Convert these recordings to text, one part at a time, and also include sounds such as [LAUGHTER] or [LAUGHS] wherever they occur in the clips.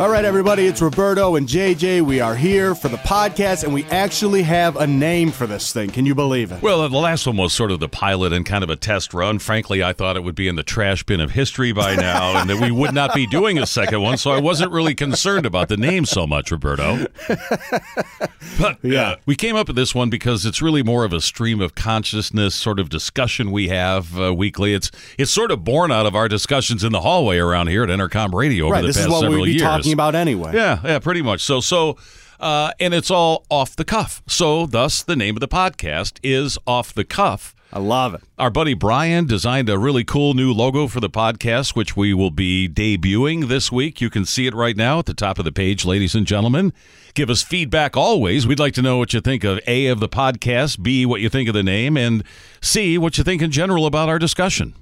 All right, everybody, it's Roberto and JJ. We are here for the podcast, and we actually have a name for this thing. Can you believe it? Well, the last one was sort of the pilot and kind of a test run. Frankly, I thought it would be in the trash bin of history by now and that we would not be doing a second one, so I wasn't really concerned about the name so much, Roberto. [LAUGHS] But yeah, uh, we came up with this one because it's really more of a stream of consciousness sort of discussion we have uh, weekly. It's it's sort of born out of our discussions in the hallway around here at Intercom Radio over right, the this past is what several years. Talking about anyway. Yeah, yeah, pretty much. So, so, uh, and it's all off the cuff. So, thus, the name of the podcast is Off the Cuff. I love it. Our buddy Brian designed a really cool new logo for the podcast, which we will be debuting this week. You can see it right now at the top of the page, ladies and gentlemen. Give us feedback always. We'd like to know what you think of A, of the podcast, B, what you think of the name, and C, what you think in general about our discussion.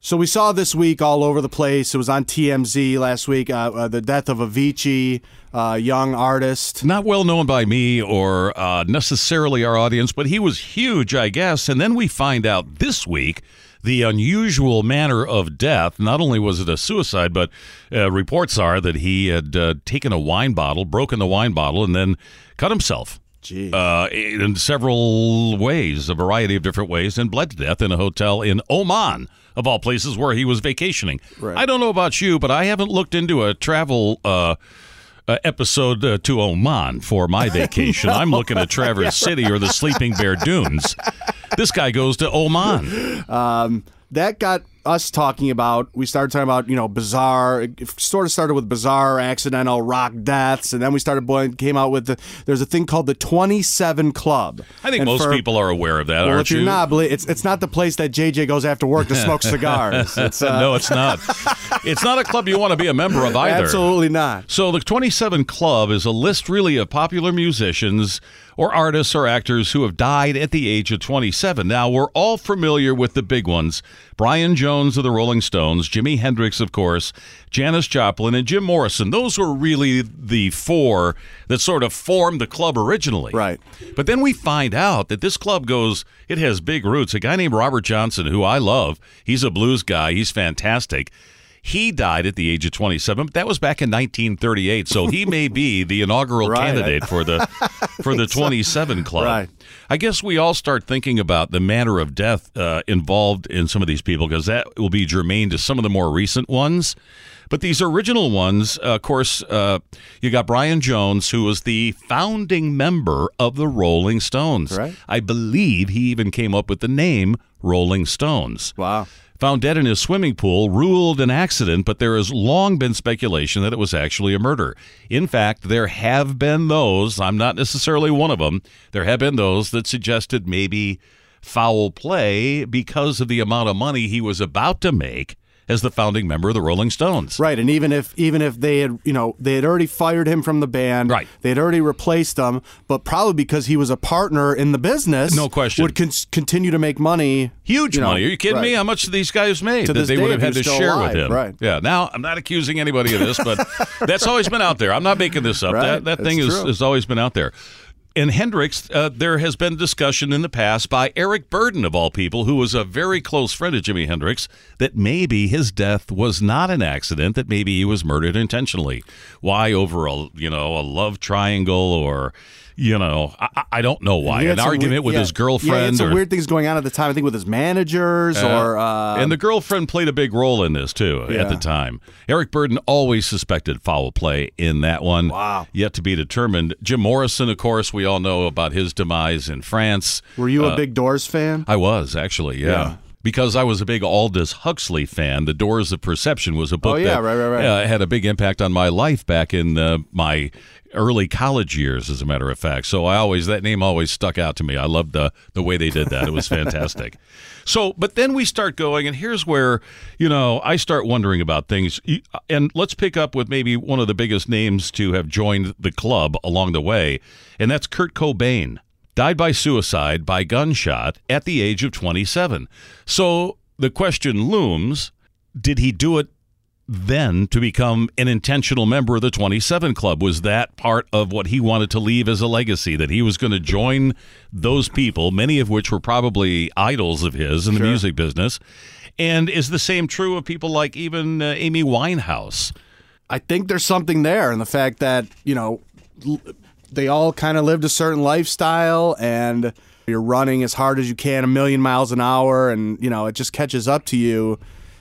So we saw this week all over the place. It was on TMZ last week. Uh, uh, the death of Avicii, uh, young artist. Not well known by me or uh, necessarily our audience, but he was huge, I guess. And then we find out this week the unusual manner of death. Not only was it a suicide, but uh, reports are that he had uh, taken a wine bottle, broken the wine bottle, and then cut himself. Uh, in several ways, a variety of different ways, and bled to death in a hotel in Oman, of all places, where he was vacationing. Right. I don't know about you, but I haven't looked into a travel uh, uh, episode uh, to Oman for my [LAUGHS] vacation. I'm looking at Traverse City or the Sleeping Bear Dunes. This guy goes to Oman. that got us talking about we started talking about you know bizarre it sort of started with bizarre accidental rock deaths and then we started boy came out with the there's a thing called the 27 club I think And most for- people are aware of that, well, aren't if you're you? not belie- it's it's not the place that JJ goes after work to smoke [LAUGHS] cigars it's uh, no, it's not. it's not a club you want to be a member of either. absolutely not So the 27 Club is a list really of popular musicians or artists or actors who have died at the age of 27. Now, we're all familiar with the big ones. Brian Jones of the Rolling Stones, Jimi Hendrix, of course, Janis Joplin, and Jim Morrison. Those were really the four that sort of formed the club originally. Right. But then we find out that this club goes, it has big roots. A guy named Robert Johnson, who I love, he's a blues guy, he's fantastic. He died at the age of 27. But that was back in 1938, so he may be the inaugural [LAUGHS] Right. candidate for the for the [LAUGHS] 27 club. Right. I guess we all start thinking about the manner of death uh, involved in some of these people because that will be germane to some of the more recent ones. But these original ones, uh, of course, uh, you got Brian Jones, who was the founding member of the Rolling Stones. Right. I believe he even came up with the name Rolling Stones wow found dead in his swimming pool, ruled an accident, but there has long been speculation that it was actually a murder. In fact, there have been those, I'm not necessarily one of them, there have been those that suggested maybe foul play because of the amount of money he was about to make as the founding member of the Rolling Stones. Right, and even if even if they had you know they had already fired him from the band, Right. They had already replaced him, but probably because he was a partner in the business, No question. would con- continue to make money. Huge you know, money. Are you kidding me? How much these guys made To that they would have had to he was still share alive, with him? right. Yeah. Now, I'm not accusing anybody of this, but [LAUGHS] that's always been out there. I'm not making this up. Right. That, that That's thing is, has always been out there. In Hendrix, uh, there has been discussion in the past by Eric Burdon, of all people, who was a very close friend of Jimi Hendrix, that maybe his death was not an accident, that maybe he was murdered intentionally. Why over a you know a love triangle or you know I, I- don't know why an argument weird- with yeah. his Yeah, he some or weird things going on at the time. I think with his managers or uh, and the girlfriend played a big role in this too at the time. Eric Burdon always suspected foul play in that one. Wow. Yet to be determined. Jim Morrison, of course, we all know about his demise in France. were you a uh, big Doors fan? I was actually, yeah. Because I was a big Aldous Huxley fan. The Doors of Perception was a book Oh, yeah, that right, right, right. uh, had a big impact on my life back in uh, my early college years, as a matter of fact. So I always that name always stuck out to me. I loved the the way they did that. It was fantastic. [LAUGHS] so, but then we start going, and here's where you know I start wondering about things. And let's pick up with maybe one of the biggest names to have joined the club along the way, and that's Kurt Cobain died by suicide by gunshot at the age of 27. So the question looms did he do it then to become an intentional member of the 27 Club? Was that part of what he wanted to leave as a legacy? That he was going to join those people, many of which were probably idols of his in the music business? And is the same true of people like even uh, Amy Winehouse? I think there's something there in the fact that you know they all kind of lived a certain lifestyle and you're running as hard as you can a million miles an hour and you know it just catches up to you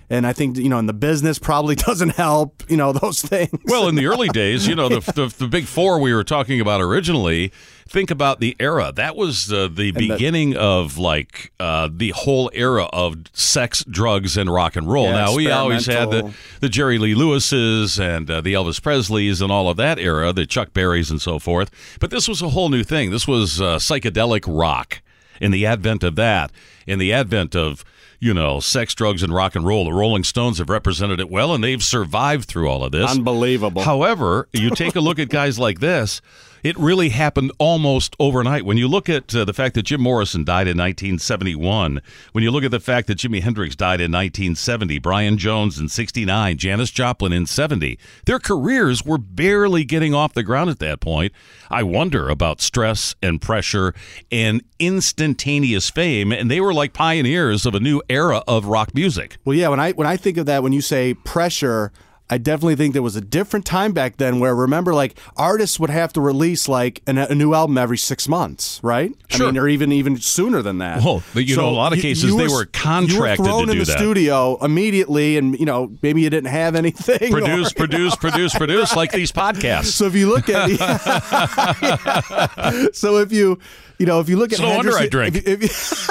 and I think you know, in the business probably [LAUGHS] doesn't help. You know those things. Well, in the early days, you know, the, the, the big four we were talking about originally. Think about the era. That was uh, the beginning the, of like uh, the whole era of sex, drugs, and rock and roll. Yeah, now we always had the, the Jerry Lee Lewises and uh, the Elvis Presleys and all of that era, the Chuck Berrys and so forth. But this was a whole new thing. This was uh, psychedelic rock. In the advent of that, in the advent of you know, sex, drugs, and rock and roll. The Rolling Stones have represented it well, and they've survived through all of this. Unbelievable. However, you take a look at guys like this, it really happened almost overnight. When you look at uh, the fact that Jim Morrison died in 1971, when you look at the fact that Jimi Hendrix died in 1970, Brian Jones in 69, Janis Joplin in 70, their careers were barely getting off the ground at that point. I wonder about stress and pressure and instantaneous fame, and they were like pioneers of a new era of rock music. Well, yeah, when I when I think of that, when you say pressure, I definitely think there was a different time back then where remember like artists would have to release like an, a new album every six months, right? Sure. I mean, or even even sooner than that. Well, but you so know, a lot of cases you, you they were, were contracted you were thrown to in do the that. studio immediately, and you know maybe you didn't have anything. Produce, or, [LAUGHS] produce, produce, produce, like these podcasts. So if you look at, [LAUGHS] [LAUGHS] so if you you know if you look at no wonder I drink. If, if,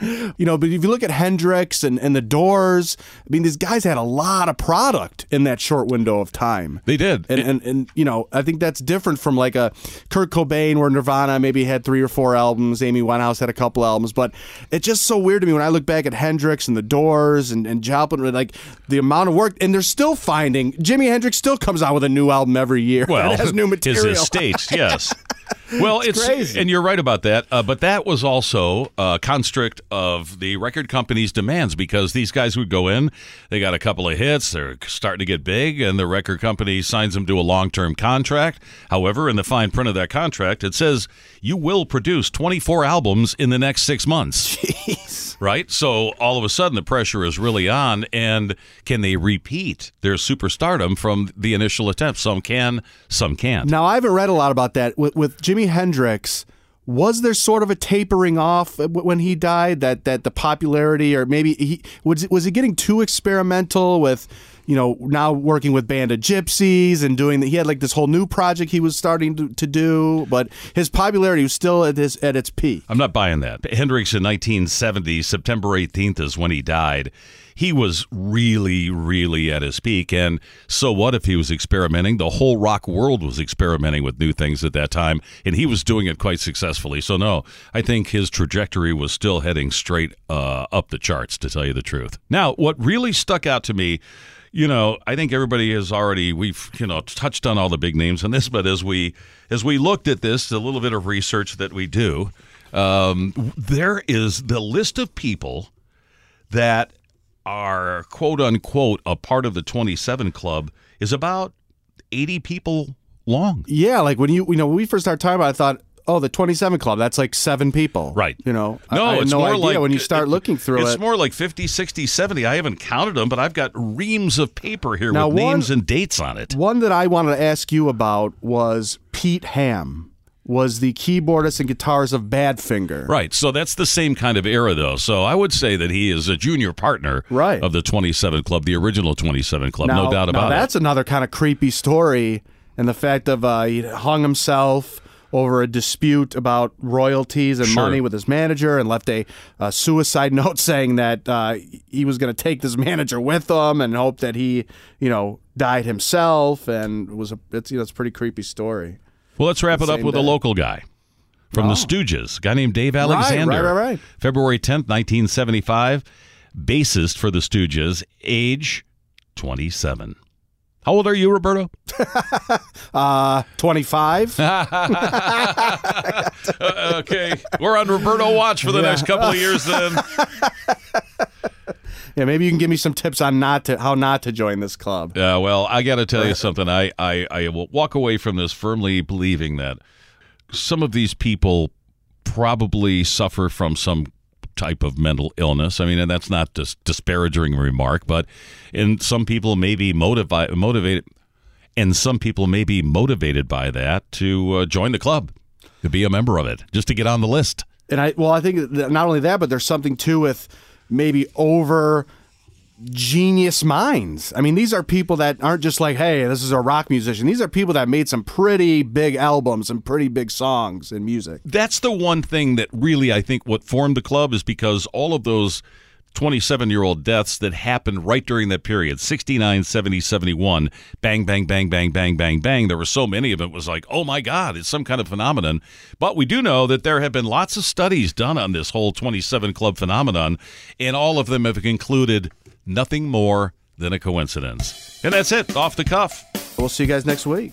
you know, but if you look at Hendrix and, and the Doors, I mean, these guys had a lot of product in that short window of time. They did, and and, and you know, I think that's different from like a Kurt Cobain, where Nirvana maybe had three or four albums, Amy Winehouse had a couple albums, but it's just so weird to me when I look back at Hendrix and the Doors and and Joplin, like the amount of work, and they're still finding Jimi Hendrix still comes out with a new album every year. [LAUGHS] Well, has new material. His estate, yes. [LAUGHS] [LAUGHS] Well, it's, it's, crazy. and you're right about that. Uh, but that was also a constrict of the record company's demands because these guys would go in, they got a couple of hits, they're starting to get big, and the record company signs them to a long term contract. However, in the fine print of that contract, it says you will produce 24 albums in the next six months. [LAUGHS] Jeez. Right? So all of a sudden, the pressure is really on, and can they repeat their superstardom from the initial attempt? Some can, some can't. Now, I haven't read a lot about that with, with Jimi Hendrix was there sort of a tapering off when he died that that the popularity or maybe he was was he getting too experimental with you know now working with band of gypsies and doing that he had like this whole new project he was starting to, to do but his popularity was still at his at its peak i'm not buying that hendrix in 1970 september 18th is when he died he was really, really at his peak. And so what if he was experimenting? The whole rock world was experimenting with new things at that time, and he was doing it quite successfully. So, no, I think his trajectory was still heading straight uh, up the charts, to tell you the truth. Now, what really stuck out to me you know, I think everybody has already we've you know touched on all the big names in this, but as we as we looked at this, a little bit of research that we do, um, there is the list of people that are quote unquote a part of the 27 club is about 80 people long. Yeah, like when you you know when we first started talking about, it, I thought. Oh, the 27 Club, that's like seven people. Right. You know, no, I, I it's no more idea like when you start looking through it's it. more like 50, 60, 70. I haven't counted them, but I've got reams of paper here Now, with one- names and dates on it. One that I wanted to ask you about was Pete Ham, was the keyboardist and guitarist of Badfinger. Right. So that's the same kind of era, though. So I would say that he is a junior partner Right. of the 27 Club, the original 27 Club. Now, no doubt about that's it. That's another kind of creepy story, and the fact of uh, he hung himself over a dispute about royalties and Sure. money with his manager, and left a, a suicide [LAUGHS] note saying that uh, he was going to take this manager with him, and hope that he, you know, died himself, and was a it's you know it's a pretty creepy story. Well, let's wrap it up with a local guy from the Stooges, a guy named Dave Alexander. right, right, right. February 10th, 1975, bassist for the Stooges, age 27. How old are you, Roberto? [LAUGHS] Uh, twenty five. [LAUGHS] okay, we're on Roberto watch for the next couple of years then. [LAUGHS] yeah, maybe you can give me some tips on not to how not to join this club. Uh, well, I got to tell you something. I, I, I will walk away from this firmly believing that some of these people probably suffer from some type of mental illness. I mean, and that's not just disparaging remark, but and some people may be motivi- motivated, and some people may be motivated by that to uh, join the club, to be a member of it, just to get on the list. And I well, I think not only that, but there's something too with maybe over genius minds. I mean, these are people that aren't just like, hey, this is a rock musician. These are people that made some pretty big albums and pretty big songs and music. That's the one thing that really I think what formed the club is because all of those 27 year old deaths that happened right during that period 69 70 71 bang bang bang bang bang bang bang there were so many of it, it was like oh my god it's some kind of phenomenon but we do know that there have been lots of studies done on this whole 27 club phenomenon and all of them have concluded nothing more than a coincidence. And that's it. Off the cuff. We'll see you guys next week